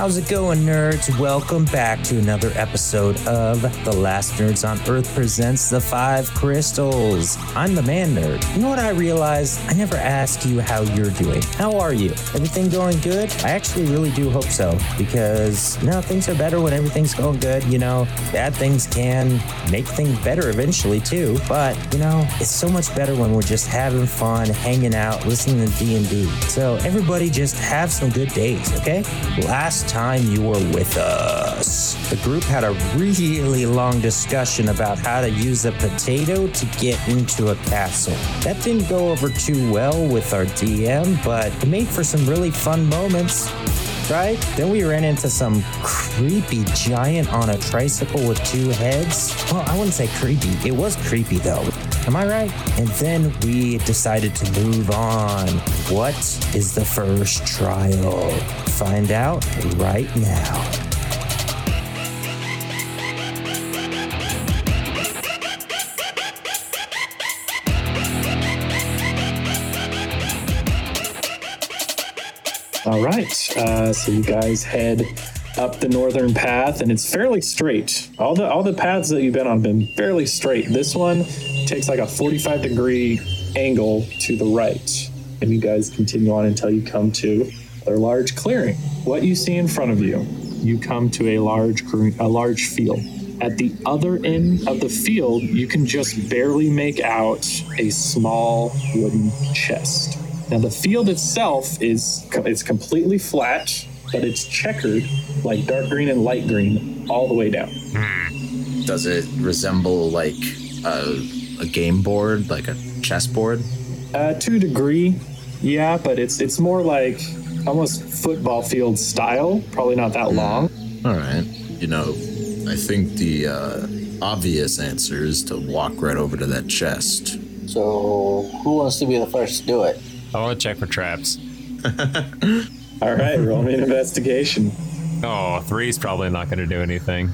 How's it going, nerds? Welcome back to another episode of The Last Nerds on Earth presents The Five Crystals. I'm the man nerd. You know what I realized? I never asked you how you're doing. How are you? Everything going good? I actually really do hope so because, you know, things are better when everything's going good. You know, bad things can make things better eventually too. But, you know, it's so much better when we're just having fun, hanging out, listening to D&D. So everybody just have some good days, okay? Last time you were with us, the group had a really long discussion about how to use a potato to get into a castle. That didn't go over too well with our DM, but it made for some really fun moments. Right? Then we ran into some creepy giant on a tricycle with two heads. Well, I wouldn't say creepy. It was creepy though. Am I right? And then we decided to move on. What is the first trial? Find out right now. All right. Uh, so you guys head up the northern path, and it's fairly straight. All the all the paths that you've been on have been fairly straight. This one takes like a 45 degree angle to the right, and you guys continue on until you come to a large clearing. What you see in front of you, you come to a large green, a large field. At the other end of the field, you can just barely make out a small wooden chest. Now the field itself is it's completely flat, but it's checkered like dark green and light green all the way down. Hmm. Does it resemble like a, a game board, like a chessboard? Uh, to a degree, yeah, but it's it's more like almost football field style. Probably not that long. All right. You know, I think the uh, obvious answer is to walk right over to that chest. So, who wants to be the first to do it? I want to check for traps. All right, roll me an investigation. Oh, three's probably not going to do anything.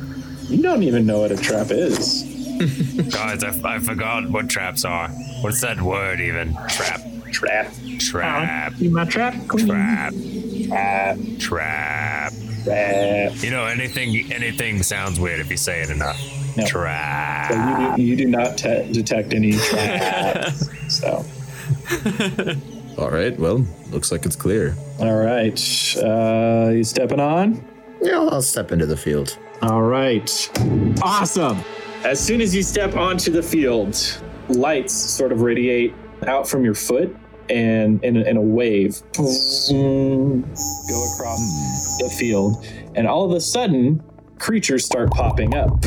You don't even know what a trap is. Guys, I, I forgot what traps are. What's that word even? Trap. Trap. Trap. See my trap? Queen? Trap. Trap. Trap. Trap. You know, anything anything sounds weird if you say it enough. No. Trap. So you do, you do not te- detect any traps. so, All right. Well, looks like it's clear. all right. Uh, you stepping on? Yeah, I'll step into the field. All right. Awesome. As soon as you step onto the field, lights sort of radiate out from your foot and in a, in a wave go across the field. And all of a sudden, creatures start popping up.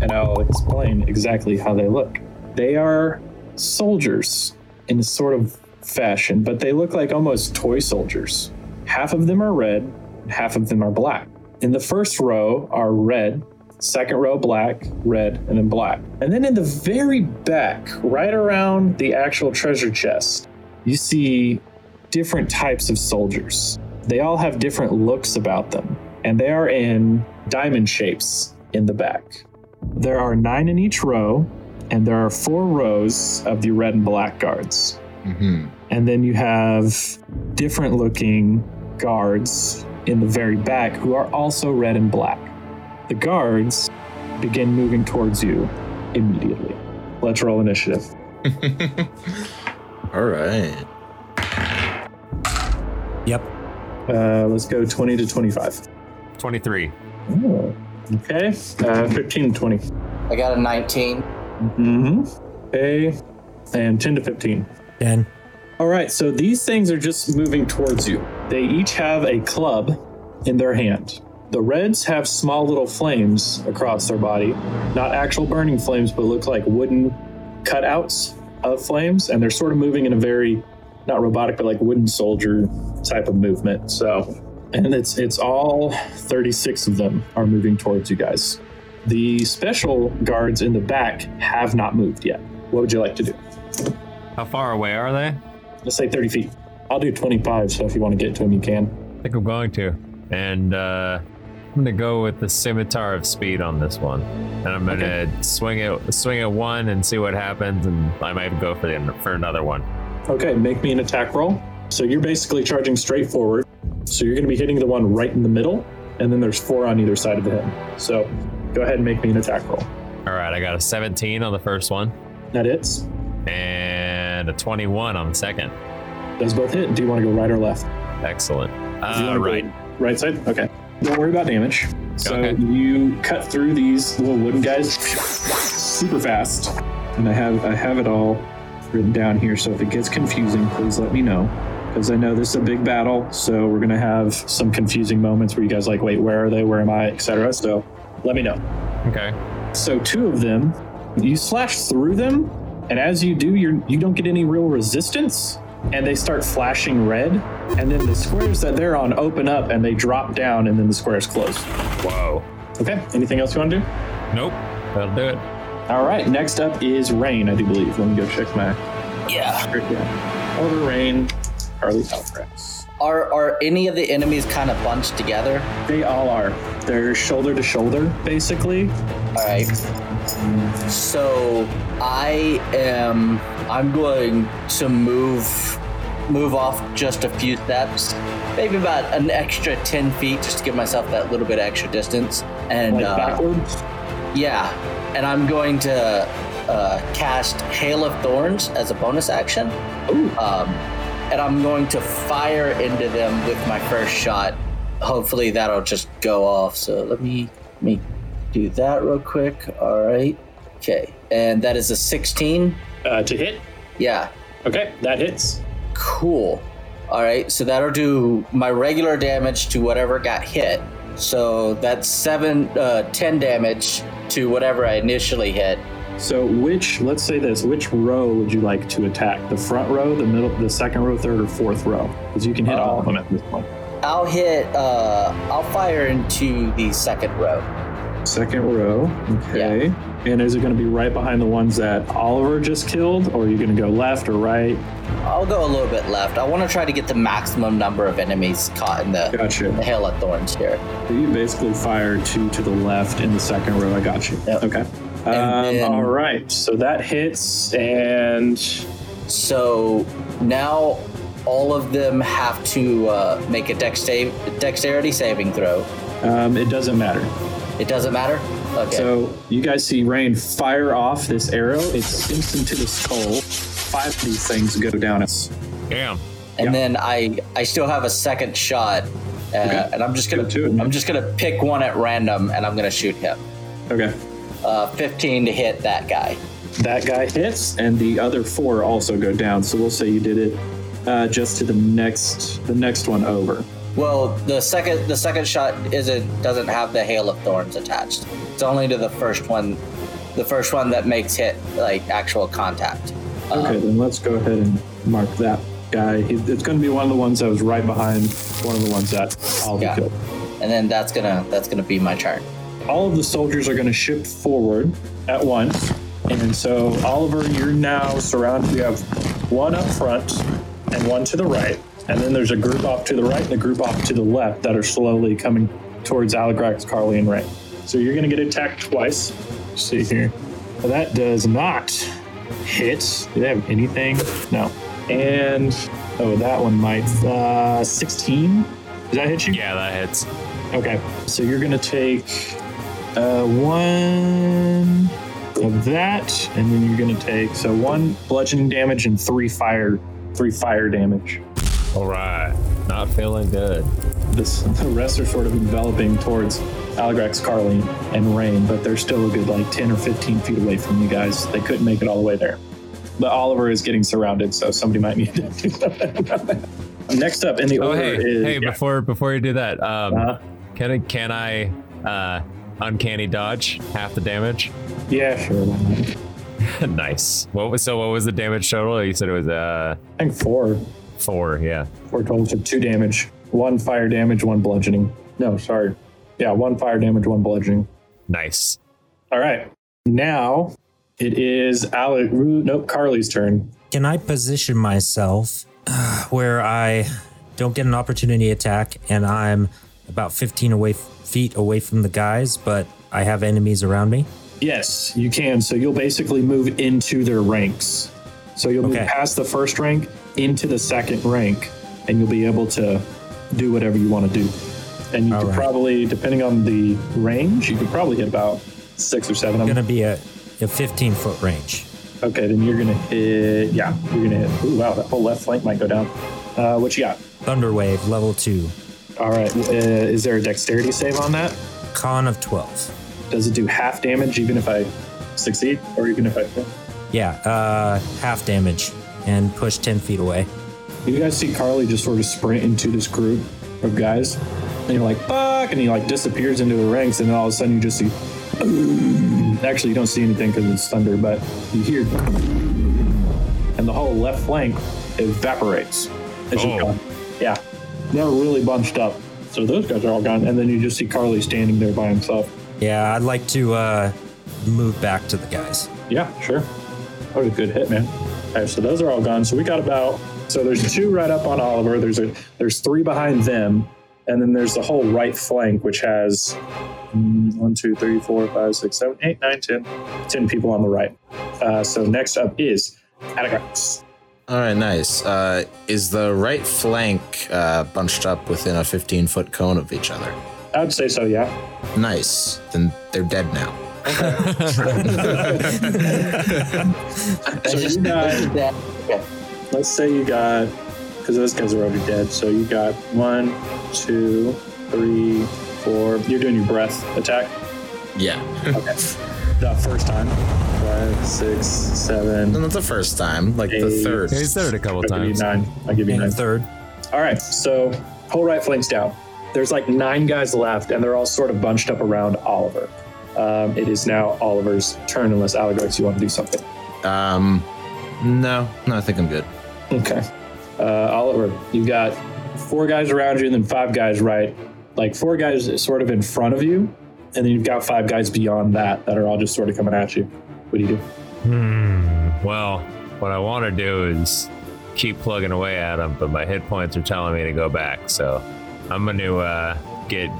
And I'll explain exactly how they look. They are soldiers in a sort of fashion, but they look like almost toy soldiers. Half of them are red, half of them are black. In the first row are red, second row black, red, and then black. And then in the very back, right around the actual treasure chest, you see different types of soldiers. They all have different looks about them, and they are in diamond shapes in the back. There are nine in each row, and there are four rows of the red and black guards. Mm-hmm. And then you have different looking guards in the very back who are also red and black. The guards begin moving towards you immediately. Let's roll initiative. All right. Yep. Uh, let's go 20 to 25. 23. Oh, okay. Uh, 15 to 20. I got a 19. Mm-hmm. Okay. And 10 to 15. 10. All right, so these things are just moving towards you. They each have a club in their hand. The reds have small little flames across their body, not actual burning flames, but look like wooden cutouts of flames, and they're sort of moving in a very not robotic, but like wooden soldier type of movement. So, and it's it's all 36 of them are moving towards you guys. The special guards in the back have not moved yet. What would you like to do? How far away are they? Let's say 30 feet. I'll do 25, so if you want to get to them, you can. I think I'm going to. And uh, I'm gonna go with the scimitar of speed on this one, and I'm gonna swing it, swing it one, and see what happens, and I might go for the for another one. Okay, make me an attack roll. So you're basically charging straight forward. So you're going to be hitting the one right in the middle, and then there's four on either side of him. So go ahead and make me an attack roll. All right, I got a 17 on the first one That hits. and a 21 on the second. Does both hit. Do you want to go right or left? Excellent. Uh, right. Right side? Okay. Don't worry about damage. So Okay. you cut through these little wooden guys super fast. And I have I have it all written down here. So if it gets confusing, please let me know. Because I know this is a big battle. So we're gonna have some confusing moments where you guys like, wait, where are they? Where am I? Etc. So let me know. Okay. So two of them, you slash through them, and as you do, you you don't get any real resistance, and they start flashing red, and then the squares that they're on open up and they drop down, and then the squares close. Whoa. Okay. Anything else you want to do? Nope. That'll do it. All right. Next up is Rain, I do believe. Let me go check my. Yeah. Oliver Rain, Carly Aligrax. Are are any of the enemies kind of bunched together? They all are. They're shoulder to shoulder, basically. All right. So I am. I'm going to move move off just a few steps, maybe about an extra ten feet, just to give myself that little bit extra distance. And Like uh, yeah, and I'm going to uh, cast Hail of Thorns as a bonus action. Ooh. Um, and I'm going to fire into them with my first shot. Hopefully that'll just go off. So let me let me do that real quick. All right. Okay. And that is a 16. Uh, to hit. Yeah. Okay, that hits. Cool. All right. So that'll do my regular damage to whatever got hit. So that's seven, uh, 10 damage to whatever I initially hit. So, which, let's say this, which row would you like to attack? The front row, the middle, the second row, third, or fourth row? Because you can hit all of them at this point. I'll hit, uh, I'll fire into the second row. Second row, okay. And is it going to be right behind the ones that Oliver just killed, or are you going to go left or right? I'll go a little bit left. I want to try to get the maximum number of enemies caught in the, Gotcha. the hail of thorns here. So you basically fire two to the left in the second row. I got you. Yep. Okay. Um, then- all right. So that hits, and So now all of them have to uh, make a dexterity saving throw. um, it doesn't matter. It doesn't matter. Okay. So you guys see Rain fire off this arrow. It sinks into the skull. Five of these things go down. It's Damn. and yeah. then I I still have a second shot, uh, and I'm just gonna Go to it. I'm just gonna pick one at random, and I'm gonna shoot him. okay. Uh, 15 to hit that guy. That guy hits, and the other four also go down. So we'll say you did it uh, just to the next the next one over. Well, the second the second shot isn't doesn't have the hail of thorns attached. It's only to the first one, the first one that makes hit like actual contact. Uh, okay, then let's go ahead and mark that guy. He, it's going to be one of the ones that was right behind one of the ones that Oliver Yeah. killed. And then that's gonna that's gonna be my turn. All of the soldiers are going to shift forward at once, and so Oliver, you're now surrounded. You have one up front and one to the right, and then there's a group off to the right and a group off to the left that are slowly coming towards Aligrax, Carly, and Rain. So you're going to get attacked twice. Let's see here. Well, that does not hit. Do they have anything? No. And oh, that one might. Uh, 16. Does that hit you? Yeah, that hits. Okay, so you're gonna take uh, one of that, and then you're gonna take so one bludgeoning damage and three fire, three fire damage. All right. Not feeling good. This the rest are sort of enveloping towards Aligrax, Carly, and Rain, but they're still a good like ten or fifteen feet away from you guys. They couldn't make it all the way there. But Oliver is getting surrounded, so somebody might need to do something about that. Next up in the Oh, order hey, is hey! yeah. Before before you do that, um, Uh-huh. can I can I uh, uncanny dodge half the damage? yeah, sure. nice. What was so? What was the damage total? You said it was uh I think four. Four. Yeah. Four total, so two damage. One fire damage, one bludgeoning. No, sorry. Yeah, one fire damage, one bludgeoning. Nice. All right. Now it is Alec. Nope, Carly's turn. Can I position myself uh, where I don't get an opportunity attack and I'm about 15 away feet away from the guys, but I have enemies around me? Yes, you can. So you'll basically move into their ranks. So you'll Okay. move past the first rank into the second rank, and you'll be able to do whatever you want to do. And you All could right. probably, depending on the range, you could probably hit about six or seven of them. Gonna be a, a 15 foot range. Okay, then you're gonna hit. Yeah, you're gonna hit. Ooh, wow, that whole left flank might go down. Uh, what you got? Thunder wave level two. All right, uh, is there a dexterity save on that? Con of 12. Does it do half damage even if I succeed, or even if I fail? Yeah, uh, half damage and push 10 feet away. You guys see Carly just sort of sprint into this group of guys, and you're like, fuck, and he like disappears into the ranks, and then all of a sudden you just see. Actually, you don't see anything because it's thunder, but you hear. And the whole left flank evaporates as you Oh. go. Yeah. They're really bunched up. So those guys are all gone, and then you just see Carly standing there by himself. Yeah, I'd like to uh, move back to the guys. Yeah, sure. That was a good hit, man. Right, so those are all gone. So we got about so there's two right up on Oliver. There's a there's three behind them, and then there's the whole right flank, which has mm, one, two, three, four, five, six, seven, eight, nine, ten, ten people on the right. Uh, so next up is Aligrax. All right, nice. Uh, is the right flank uh, bunched up within a 15 foot cone of each other? I would say so, yeah. Nice. Then they're dead now. So you got, That- okay. let's say you got, because those guys are already dead. So you got one, two, three, four. You're doing your breath attack. Yeah. Okay. the first time. Five, six, seven. Not the first time, like the Eight. third. He's done it a couple I'll give times. nine. I'll give you And nine. third. All right. So whole right flank's down. There's like nine guys left, and they're all sort of bunched up around Oliver. Um, it is now Oliver's turn, unless Alex, you want to do something. Um, no, no, I think I'm good. Okay. Uh, Oliver, you've got four guys around you, and then five guys right. Like four guys sort of in front of you, and then you've got five guys beyond that that are all just sort of coming at you. What do you do? Hmm. Well, what I want to do is keep plugging away at them, but my hit points are telling me to go back. So I'm going to uh, get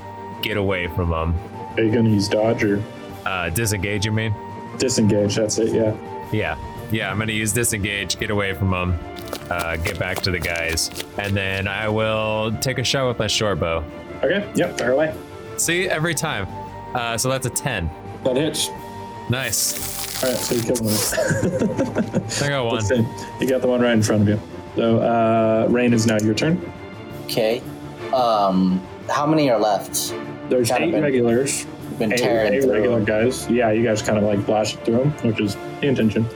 get away from them. Are you going to use dodge or Uh, disengage, you mean? disengage? That's it. Yeah. Yeah. Yeah, I'm going to use disengage, get away from them, uh, get back to the guys, and then I will take a shot with my short bow. Okay. Yep. Fire away. See, every time. Uh, so that's a 10. That hits. Nice. All right. So you kill one. I got one. Listen, you got the one right in front of you. So, uh, Rain is now your turn. Okay. Um, how many are left? There's it, eight Ben. regulars, Been eight, eight regular guys. Yeah, you guys kind of like blasted through them, which is the intention.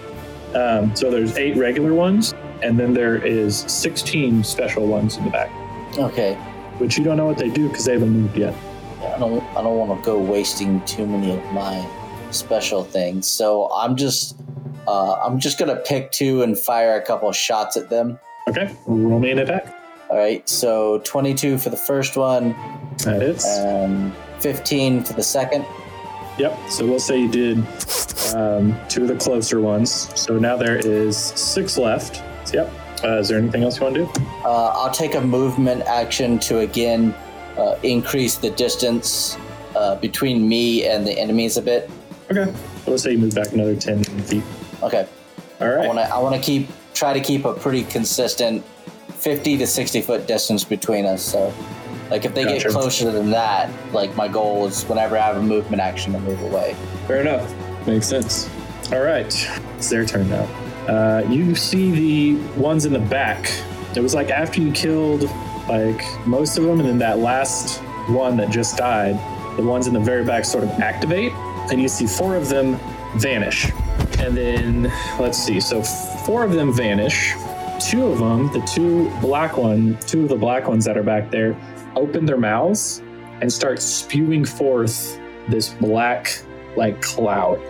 Um, so there's eight regular ones, and then there is 16 special ones in the back, Okay. which you don't know what they do because they haven't moved yet. I don't. I don't want to go wasting too many of my special things. So I'm just. Uh, I'm just gonna pick two and fire a couple shots at them. Okay, roll me an attack. All right. So 22 for the first one, That hits. and 15 for the second. Yep. So we'll say you did um, two of the closer ones. So now there is six left. So, yep. Uh, is there anything else you want to do? Uh, I'll take a movement action to again uh, increase the distance uh, between me and the enemies a bit. Okay. So let's say you move back another 10 feet. Okay. All I want to. I want to keep try to keep a pretty consistent 50 to 60 foot distance between us. So, like, if they Gotcha. get closer than that, like my goal is whenever I have a movement action to move away. Fair enough. Makes sense. All right. It's their turn now. Uh, you see the ones in the back. It was like after you killed like most of them, and then that last one that just died, the ones in the very back sort of activate, and you see four of them vanish. And then let's see. So four of them vanish. Two of them, the two black one, two of the black ones that are back there, open their mouths and start spewing forth this black like cloud.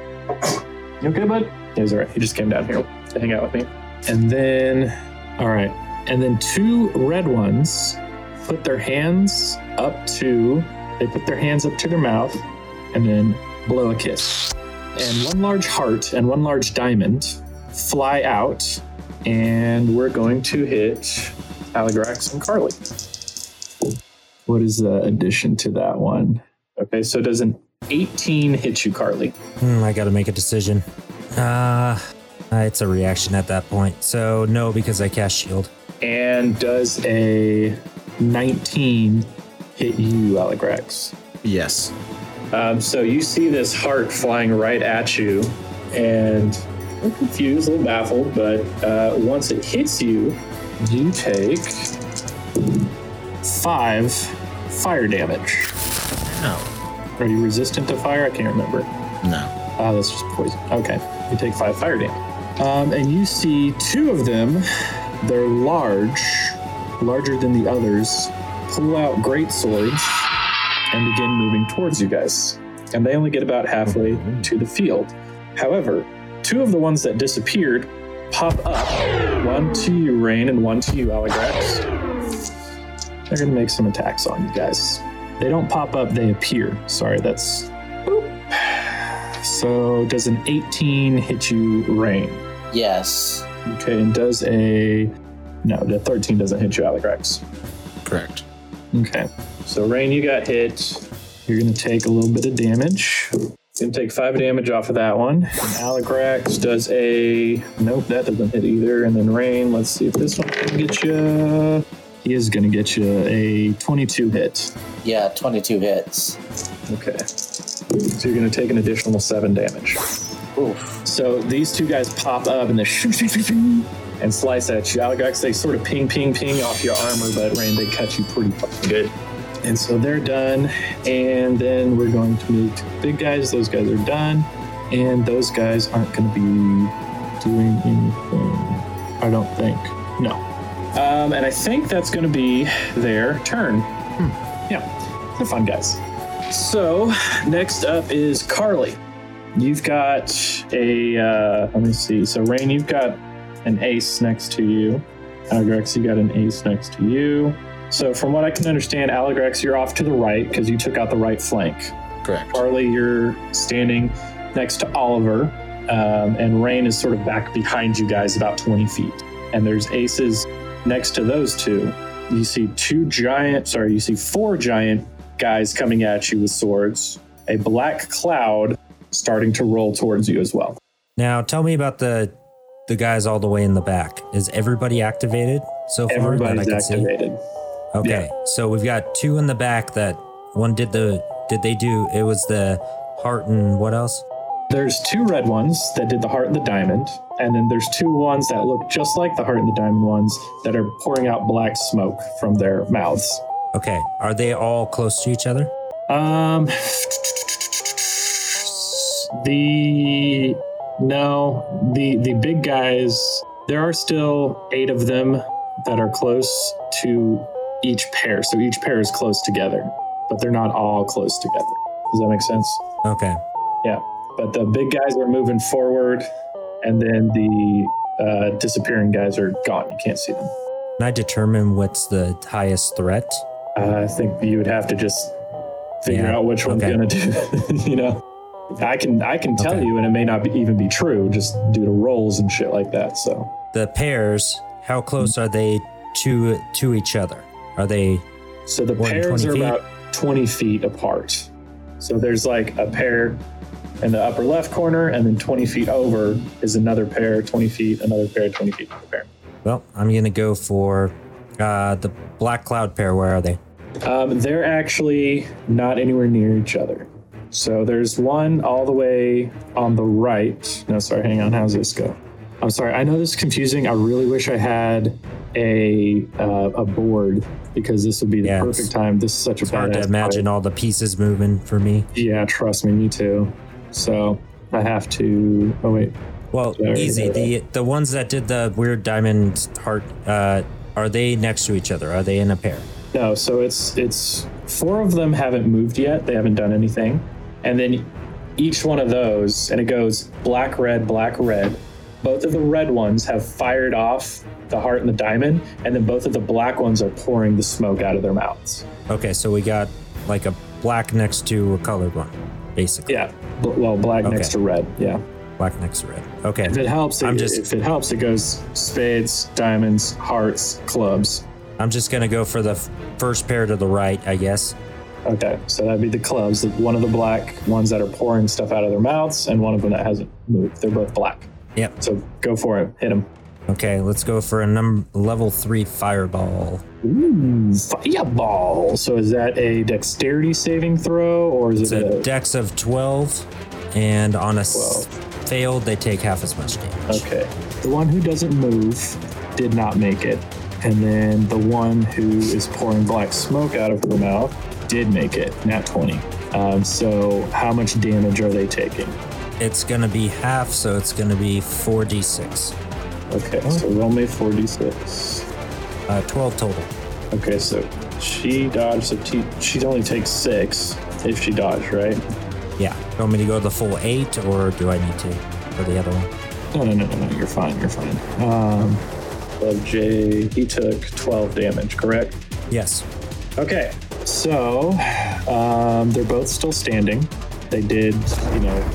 You okay, bud? He was all right. He just came down here to hang out with me. And then, all right. And then two red ones put their hands up to, they put their hands up to their mouth and then blow a kiss. And one large heart and one large diamond fly out. And we're going to hit Aligrax and Carly. What is the addition to that one? Okay, so does an 18 hit you, Carly? Hmm, I got to make a decision. Uh, uh, it's a reaction at that point. So no, because I cast shield. And does a 19 hit you, Aligrax? Yes. Um, so you see this heart flying right at you, and a little confused, a little baffled, but uh, once it hits you, you take five fire damage. No. Are you resistant to fire? I can't remember. No. Ah, that's just poison. Okay, you take five fire damage. Um, and you see two of them, they're large, larger than the others, pull out great swords and begin moving towards you guys. And they only get about halfway to the field. However, two of the ones that disappeared pop up, one to you, Rain, and one to you, Aligrax. They're going to make some attacks on you guys. They don't pop up, they appear. Sorry, that's. Boop. So, does an 18 hit you, Rain? Yes. Okay, and does a. No, the 13 doesn't hit you, Aligrax. Correct. Okay. So, Rain, you got hit. You're going to take a little bit of damage. Going to take five damage off of that one. And Aligrax does a. Nope, that doesn't hit either. And then Rain, let's see if this one can get you. He is going to get you a 22 hit. Yeah, 22 hits. Okay. So you're going to take an additional seven damage. Oof. So these two guys pop up and they shoo, shoo, shoo, shoo, and slice at you. Aligrax, they sort of ping, ping, ping off your armor, but Rain, they cut you pretty fucking good. And so they're done. And then we're going to move to big guys. Those guys are done. And those guys aren't going to be doing anything. I don't think. No. Um, and I think that's going to be their turn. Yeah, they're fun guys. So next up is Carly. You've got a, uh, let me see. So, Rain, you've got an ace next to you. Aligrax, you got an ace next to you. So, from what I can understand, Aligrax, you're off to the right because you took out the right flank. Correct. Carly, you're standing next to Oliver, um, and Rain is sort of back behind you guys about 20 feet. And there's aces next to those two. You see two giant, sorry, you see four giant guys coming at you with swords, a black cloud starting to roll towards you as well. Now, tell me about the the guys all the way in the back. Is everybody activated so far? Everybody's can see? activated. Okay, so we've got two in the back that one did the did they do? It was the heart and what else? There's two red ones that did the heart and the diamond, and then there's two ones that look just like the heart and the diamond ones that are pouring out black smoke from their mouths. Okay, are they all close to each other? Um, the no, the the big guys. There are still eight of them that are close to each pair, so each pair is close together, but they're not all close together. Does that make sense? Okay, Yeah, but the big guys are moving forward, and then the uh, disappearing guys are gone. You can't see them. can I determine what's the highest threat? Uh, I think you would have to just figure Yeah, out which one's okay. gonna do. you know, I can I can tell Okay. you, and it may not be, even be true, just due to rolls and shit like that. So The pairs, how close are they to to each other? Are they so the pairs are feet? about twenty feet apart. So there's like a pair in the upper left corner, and then twenty feet over is another pair, twenty feet, another pair, twenty feet, another pair. well? I'm gonna go for uh, the black cloud pair. Where are they? Um, they're actually not anywhere near each other. So there's one all the way on the right. No, sorry, hang on. How's this go? I'm sorry. I know this is confusing. I really wish I had a uh, a board because this would be the Yeah, perfect time. This is such a hard to imagine all the pieces moving for me. Yeah, trust me, me too. So I have to. Oh wait, Well, easy. The the ones that did the weird diamond heart, uh, are they next to each other? Are they in a pair? No, so it's it's four of them haven't moved yet. They haven't done anything, and then each one of those, and it goes black, red, black, red. Both of the red ones have fired off the heart and the diamond, and then both of the black ones are pouring the smoke out of their mouths. Okay, so we got like a black next to a colored one, basically. Yeah, well, black next to red. Yeah. Black next to red. Okay. If it helps, it, I'm just- if it helps, it goes spades, diamonds, hearts, clubs. I'm just gonna go for the f- first pair to the right, I guess. Okay, so that'd be the clubs. One of the black ones that are pouring stuff out of their mouths, and one of them that hasn't moved. They're both black. Yep. So go for it. Hit them. Okay, let's go for a number level three fireball. Ooh, fireball. So is that a dexterity saving throw or is It's it a a. dex of 12, and on a s- failed, they take half as much damage. Okay. The one who doesn't move did not make it. And then the one who is pouring black smoke out of her mouth did make it, nat 20. Um, so how much damage are they taking? It's gonna be half, so it's gonna be 4d6. Okay, so roll me 4d6. Uh, 12 total. Okay, so she dodged, so she, she only takes six if she dodged, right? Yeah. You want me to go the full eight, or do I need to for the other one? No, no, no, no, no, you're fine, you're fine. Um, Jay, he took 12 damage, correct? Yes. Okay, so um, they're both still standing. They did, you know,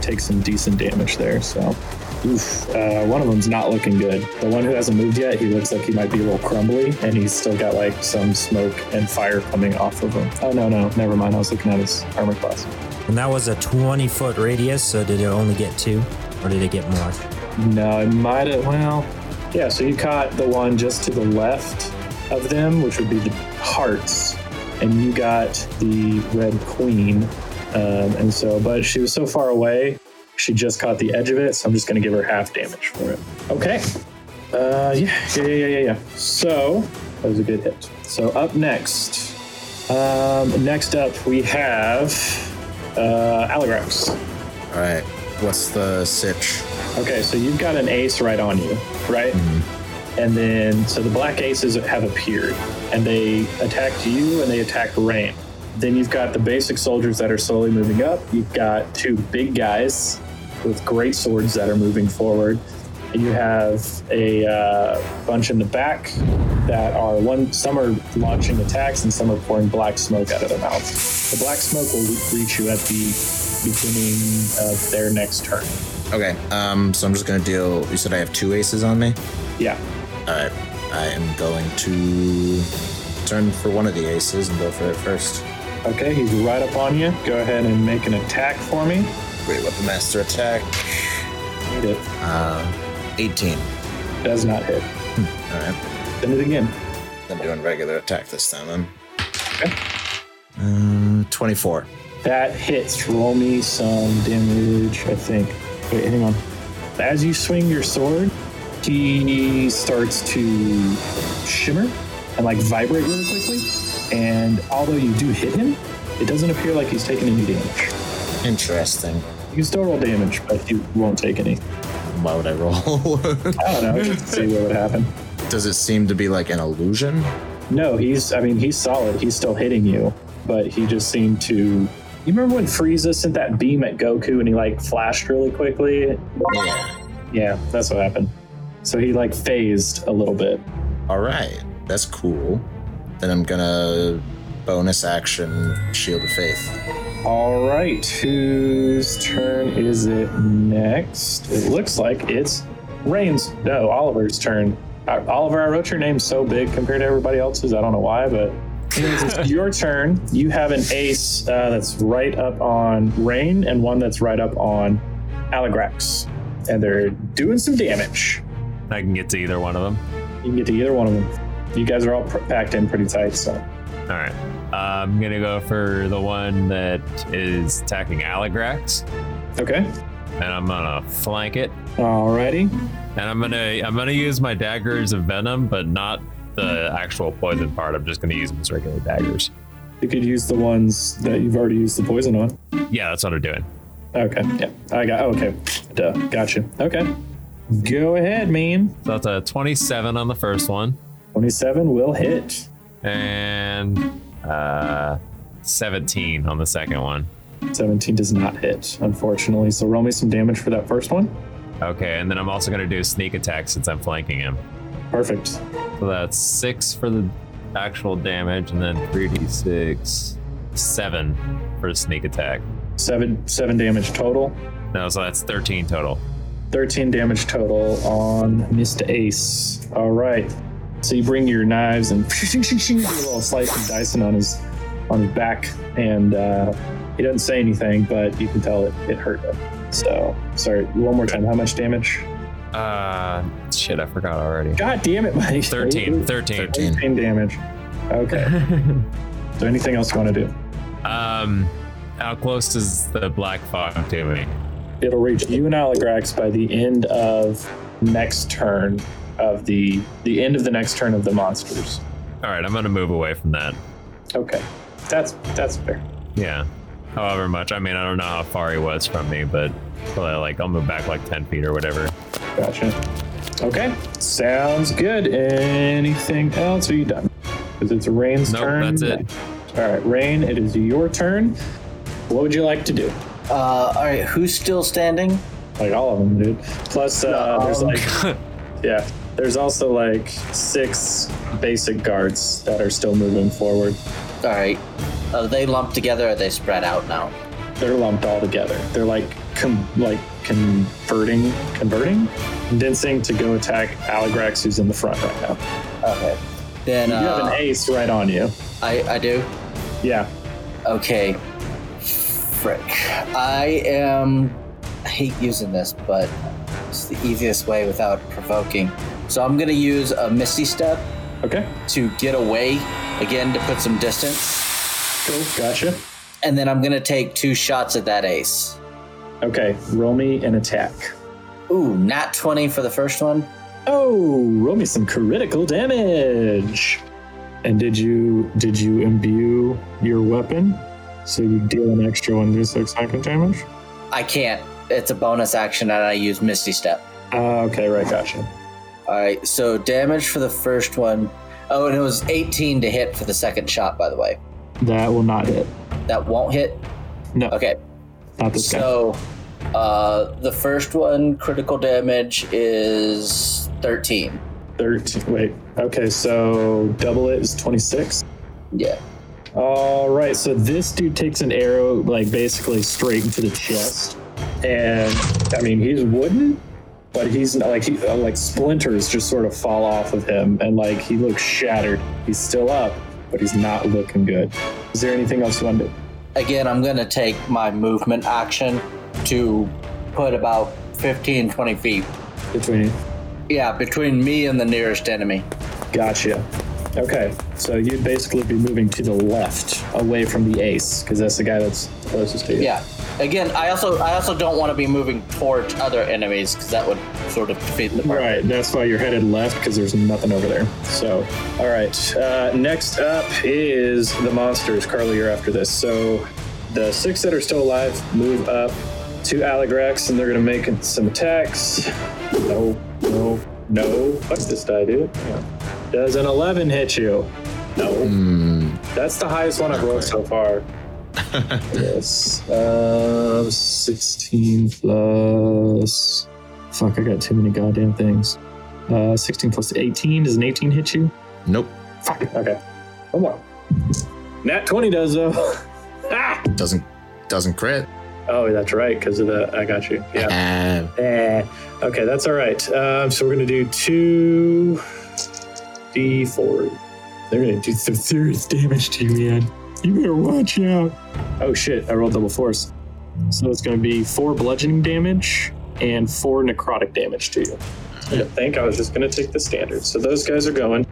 take some decent damage there. So, oof, uh, one of them's not looking good. The one who hasn't moved yet, he looks like he might be a little crumbly, and he's still got like some smoke and fire coming off of him. Oh no, no, never mind. I was looking at his armor class. And that was a 20 foot radius, so did it only get two, or did it get more? No, it might have. Well, yeah. So you caught the one just to the left of them, which would be the hearts, and you got the red queen. Um, and so, but she was so far away, she just caught the edge of it. So I'm just going to give her half damage for it. Okay. Uh, yeah, yeah, yeah, yeah, yeah, yeah. So that was a good hit. So up next, um, next up we have uh, Aligrax. All right. What's the sitch? Okay, so you've got an ace right on you, right? And then, so the black aces have appeared, and they attacked you and they attacked Rain. Then you've got the basic soldiers that are slowly moving up. You've got two big guys with great swords that are moving forward. And you have a uh, bunch in the back that are one. Some are launching attacks, and some are pouring black smoke out of their mouths. The black smoke will reach you at the beginning of their next turn. Okay. Um. So I'm just gonna deal. You said I have two aces on me. Yeah. All right. I am going to turn for one of the aces and go for it first. Okay, he's right up on you. Go ahead and make an attack for me. Great weapon master attack. Need it. Uh, 18. Does not hit. All right. Send it again. I'm doing regular attack this time then. Okay. Uh, 24. That hits. Roll me some damage, I think. Wait, hang on. As you swing your sword, he starts to shimmer and like vibrate really quickly. And although you do hit him, it doesn't appear like he's taking any damage. Interesting. You can still roll damage, but you won't take any. Why would I roll? I don't know. Just see what would happen. Does it seem to be like an illusion? No, he's. I mean, he's solid. He's still hitting you, but he just seemed to. You remember when Frieza sent that beam at Goku and he like flashed really quickly? Yeah. Yeah, that's what happened. So he like phased a little bit. All right. That's cool. Then I'm gonna bonus action Shield of Faith. All right, whose turn is it next? It looks like it's Rain's. No, Oliver's turn. Uh, Oliver, I wrote your name so big compared to everybody else's. I don't know why, but anyways, it's your turn. You have an ace uh, that's right up on Rain and one that's right up on Aligrax, and they're doing some damage. I can get to either one of them. You can get to either one of them. You guys are all packed in pretty tight, so All right. I'm gonna go for the one that is attacking Aligrax, okay. and I'm gonna flank it. Alrighty. And I'm gonna I'm gonna use my daggers of venom, but not the actual poison part. I'm just gonna use them as regular daggers. You could use the ones that you've already used the poison on. Yeah, that's what I'm doing. Okay. Yeah. I got. Okay. Duh. Gotcha. Okay. Go ahead, man. So that's a 27 on the first one, Twenty-seven will hit. and uh, 17 on the second one. Seventeen does not hit, unfortunately. So roll me some damage for that first one. Okay, and then I'm also gonna do a sneak attack since I'm flanking him. Perfect. So that's six for the actual damage, and then 3d6, seven for the sneak attack. Seven. Seven damage total. No, so that's 13 total. 13 damage total on Mr. Ace. All right. So you bring your knives and do a little slice of Dyson on his on his back, and uh, he doesn't say anything, but you can tell it, it hurt him. So sorry, one more time. How much damage? Uh, shit, I forgot already. God damn it, Mike. 13, 13. 13 damage. Okay. so anything else you want to do? Um, how close is the black fog to me? It'll reach you and Aligrax by the end of next turn of the the end of the next turn of the monsters. All right, I'm gonna move away from that. Okay. That's that's fair. Yeah. However much. I mean, I don't know how far he was from me, but probably like I'll move back like 10 feet or whatever. Gotcha. Okay. Sounds good. Anything else? Are you done? Because it's Rain's Nope, turn. that's it. All right, Rain, it is your turn. What would you like to do? Uh, all right, who's still standing? Like all of them, dude. Plus, uh, there's like, yeah, there's also like six basic guards that are still moving forward. All right, are they lumped together? Or are they spread out now? They're lumped all together. They're like, com- like converting, converting, condensing to go attack Aligrax, who's in the front right now. Okay, then You have uh, an ace right on you. I I do. Yeah. Okay. Frick. I am. I hate using this, but it's the easiest way without provoking. So I'm gonna use a Misty Step Okay. to get away again to put some distance, Cool. Gotcha. and then I'm gonna take two shots at that ace. Okay. Roll me an attack. Ooh, nat 20 for the first one. Oh, roll me some critical damage. And did you did you imbue your weapon so you deal an extra one d six damage? I can't. It's a bonus action, and I use Misty Step. Uh, okay, right, gotcha. All right, so damage for the first one. Oh, and it was 18 to hit for the second shot, by the way. That will not hit. That won't hit. No, Okay, not this guy. so uh, the first one critical damage is 13. Thirteen. Wait. Okay, so double it is twenty six. Yeah. All right, so this dude takes an arrow like basically straight into the chest, and I mean he's wooden, but he's not like he uh, like splinters just sort of fall off of him, and like he looks shattered. He's still up, but he's not looking good. Is there anything else you want to do? Again, I'm going to take my movement action to put about 15, 20 feet. Between you. Yeah, between me and the nearest enemy. Gotcha. Okay, so you'd basically be moving to the left, away from the ace, because that's the guy that's closest to you. Yeah. Again, I also I also don't want to be moving towards other enemies because that would sort of defeat the purpose. Right, that's why you're headed left because there's nothing over there. So, all right. Uh, next up is the monsters. Carly, you're after this. So, the six that are still alive move up to Aligrax and they're going to make some attacks. No, no, no. Fuck this die, dude. Yeah. Does an 11 hit you? No. Hmm. That's the highest one I've rolled so far. yes. Uh, 16 plus. Fuck, I got too many goddamn things. Uh, 16 plus 18. Does an 18 hit you? Nope. Fuck. Okay. One more. Nat 20 does, though. ah! Doesn't doesn't crit. Oh, that's right, because of the. I got you. Yeah. Eh. Okay, that's all right. Um, so we're going to do two D4. They're going to do some serious damage to you, man. You better watch out. Oh, shit. I rolled double force. So it's going to be four bludgeoning damage and four necrotic damage to you. I think I was just going to take the standard. So those guys are going.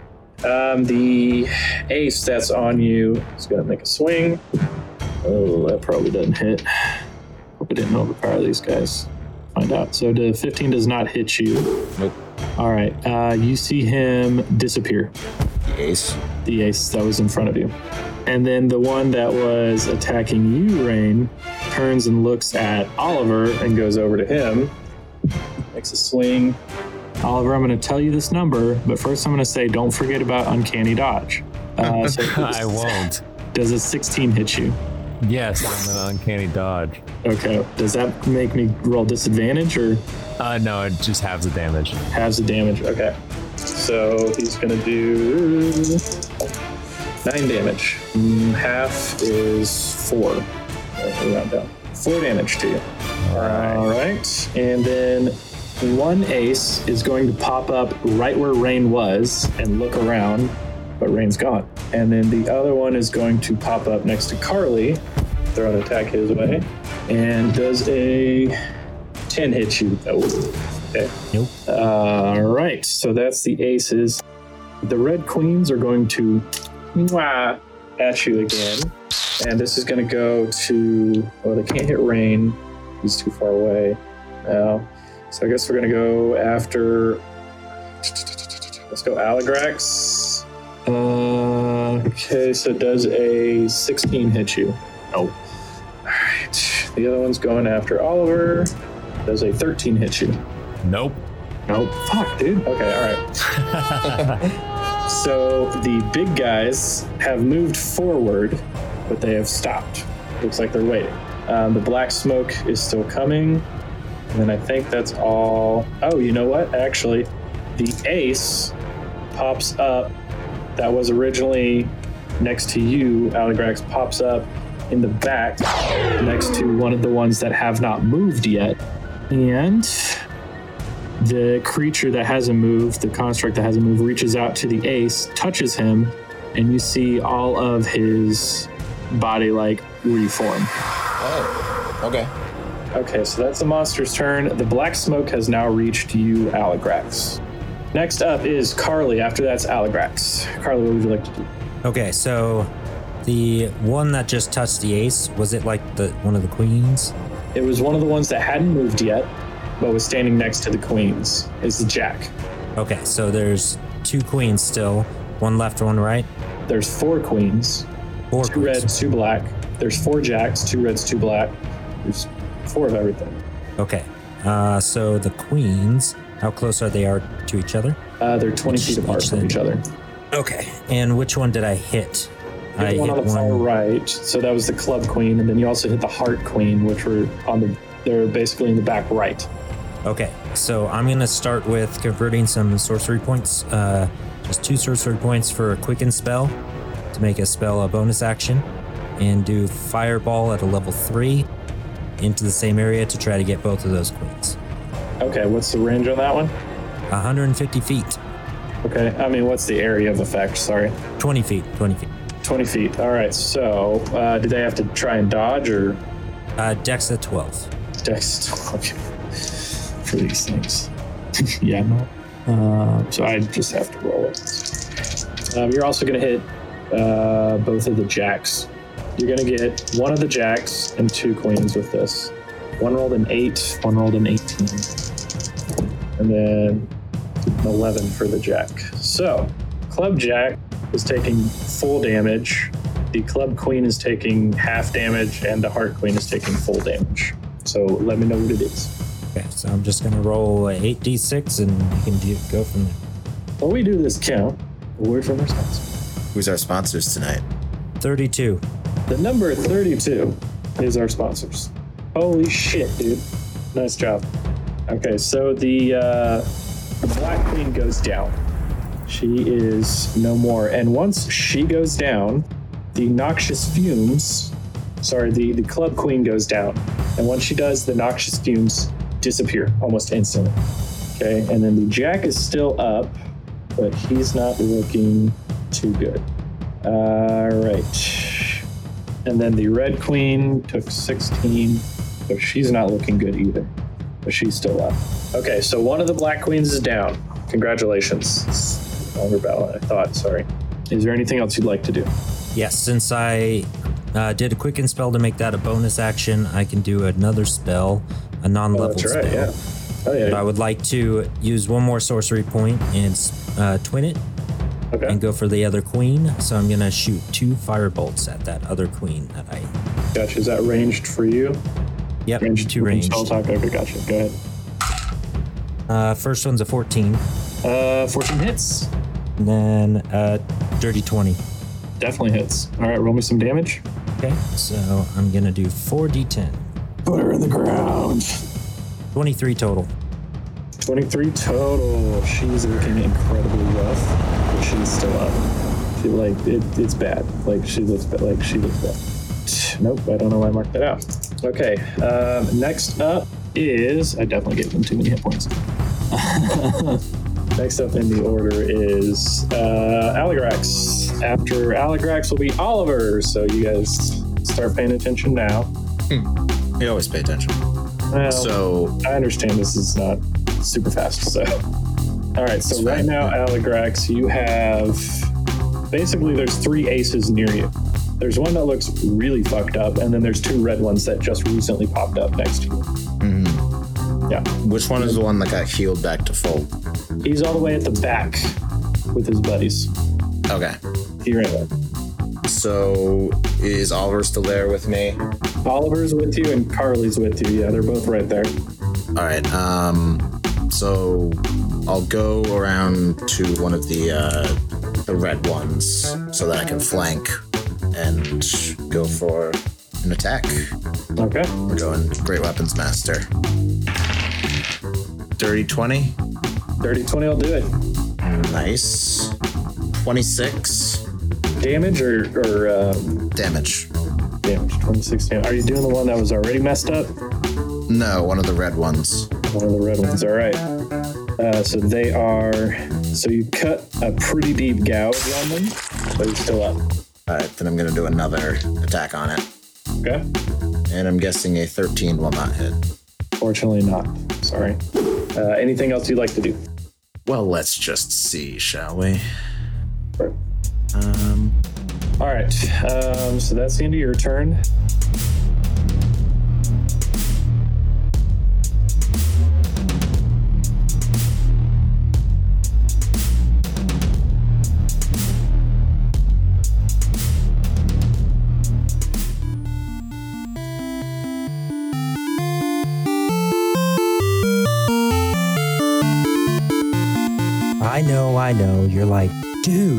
Um, the ace that's on you is going to make a swing. Oh, that probably doesn't hit. Hope I didn't overpower these guys. Find out. So the 15 does not hit you. Nope. All right. Uh, you see him disappear. The ace. The ace that was in front of you. And then the one that was attacking you, Rain, turns and looks at Oliver and goes over to him. Makes a swing. Oliver, I'm going to tell you this number, but first I'm going to say don't forget about uncanny dodge. Uh, so I won't. Does a 16 hit you? Yes, I'm an uncanny dodge. Okay. Does that make me roll disadvantage or Uh, no, it just halves the damage. halves the damage? Okay. So he's gonna do nine damage. Mm, half is four. Round down. Four damage to you. All right. All right. And then one ace is going to pop up right where Rain was and look around, but Rain's gone. And then the other one is going to pop up next to Carly, throw an attack his way, and does a 10 hit you. Oh. Okay. Nope. All right. So that's the aces. The red queens are going to mwah, at you again. And this is going to go to. Oh, they can't hit rain. He's too far away. now. So I guess we're going to go after. Let's go Aligrax. Uh, okay, so does a 16 hit you? Nope. All right. The other one's going after Oliver. Does a 13 hit you? Nope. Nope. Fuck, dude. Okay, all right. So the big guys have moved forward, but they have stopped. Looks like they're waiting. Um, the black smoke is still coming. And then I think that's all. Oh, you know what? Actually, the ace pops up that was originally next to you, Aligrax, pops up in the back next to one of the ones that have not moved yet. And the creature that hasn't moved, the construct that hasn't moved, reaches out to the ace, touches him, and you see all of his body like reform. Oh, okay. Okay, so that's the monster's turn. The black smoke has now reached you, Aligrax. Next up is Carly. After that's Aligrax. Carly, what would you like to do? Okay, so the one that just touched the ace was it like the one of the queens? It was one of the ones that hadn't moved yet, but was standing next to the queens. Is the jack. Okay, so there's two queens still, one left, one right. There's four queens, Four two queens. red, two black. There's four jacks, two reds, two black. There's four of everything. Okay, uh, so the queens. How close are they are to each other? Uh, they're 20 Each- feet apart each from each other. Okay, and which one did I hit? hit I one hit on the far one. right. So that was the club queen, and then you also hit the heart queen, which were on the. They're basically in the back right. Okay, so I'm gonna start with converting some sorcery points. Uh, just two sorcery points for a quicken spell to make a spell a bonus action, and do fireball at a level three into the same area to try to get both of those queens. Okay, what's the range on that one? 150 feet, Okay, I mean, what's the area of effect? Sorry, 20 feet, 20 feet. 20 feet. All right. So, uh, do they have to try and dodge or Uh, Dex at 12. dex? Okay. For these things. yeah. No. Uh, so I just have to roll it. Um, you're also going to hit uh, both of the jacks. You're going to get one of the jacks and two queens with this. One rolled an eight, one rolled an 18. And then an 11 for the jack. So, Club Jack is taking full damage. The Club Queen is taking half damage, and the Heart Queen is taking full damage. So, let me know what it is. Okay, so I'm just gonna roll a 8d6 and you can do, go from there. While we do this count, a word from our sponsor. Who's our sponsors tonight? 32. The number 32 is our sponsors. Holy shit, dude. Nice job. Okay, so the, uh, Black Queen goes down. She is no more. And once she goes down, the noxious fumes, sorry, the, the Club Queen goes down. And once she does, the noxious fumes disappear almost instantly. Okay, and then the Jack is still up, but he's not looking too good. All right. And then the Red Queen took 16, but she's not looking good either. But she's still up. Okay, so one of the Black Queens is down. Congratulations. It's longer battle than I thought, sorry. Is there anything else you'd like to do? Yes, since I uh, did a quicken spell to make that a bonus action, I can do another spell, a non Oh, level that's spell. right, yeah. Oh, But I would like to use one more sorcery point and uh, twin it Okay. and go for the other queen. So I'm going to shoot two firebolts at that other queen that I. Gotcha. Is that ranged for you? Yep, Ranged two ranged. Spell attack? Okay, gotcha. Go ahead. Uh, first one's a 14, Uh, 14 hits. and then uh, dirty 20. Definitely hits. All right, roll me some damage. Okay, so I'm going to do 4d10, Put her in the ground. 23 total. 23 total. She's looking incredibly rough, but she's still up. She like it, it's bad. Like she looks bad. Like she looks bad. Nope, I don't know why I marked that out. Okay, um, next up is I definitely gave them too many hit points. next up in the order is uh, Aligrax. After Aligrax will be Oliver. So you guys start paying attention now. We always pay attention. Well, So I understand this is not super fast. So, all right. So right now, Aligrax, you have basically there's three aces near you. There's one that looks really fucked up, and then there's two red ones that just recently popped up next to you. Yeah, Which one is the one that got healed back to full? he's all the way at the back with his buddies. Okay. He ran away. So is Oliver still there with me? Oliver's with you, and Carly's with you. Yeah, they're both right there. All right. Um. So I'll go around to one of the uh, the red ones so that I can flank and go for an attack. Okay. We're going Great Weapons Master. Dirty twenty. Dirty 20 will do it. Nice. Twenty six Damage or, or um, damage. damage? 26 damage. Are you doing the one that was already messed up? No, one of the red ones. One of the red ones. All right. Uh, so they are. So you cut a pretty deep gouge on them, but he's still up. All right, then I'm gonna do another attack on it, Okay. and I'm guessing a 13 will not hit. Fortunately, not. Sorry. Uh, anything else you'd like to do? Well, let's just see, shall we? Right. Um, All right. Um, so that's the end of your turn.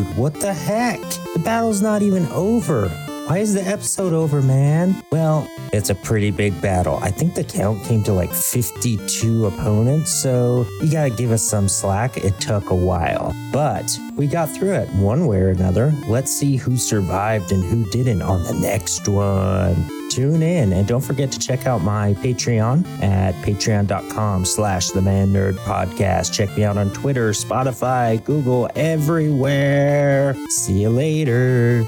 Dude, what the heck? The battle's not even over. Why is the episode over, man? Well, it's a pretty big battle. I think the count came to like 52 opponents, so you gotta give us some slack. It took a while, but we got through it one way or another. Let's see who survived and who didn't on the next one. Tune in and don't forget to check out my Patreon at patreon.com slash the man nerd podcast. Check me out on Twitter, Spotify, Google, everywhere. See you later.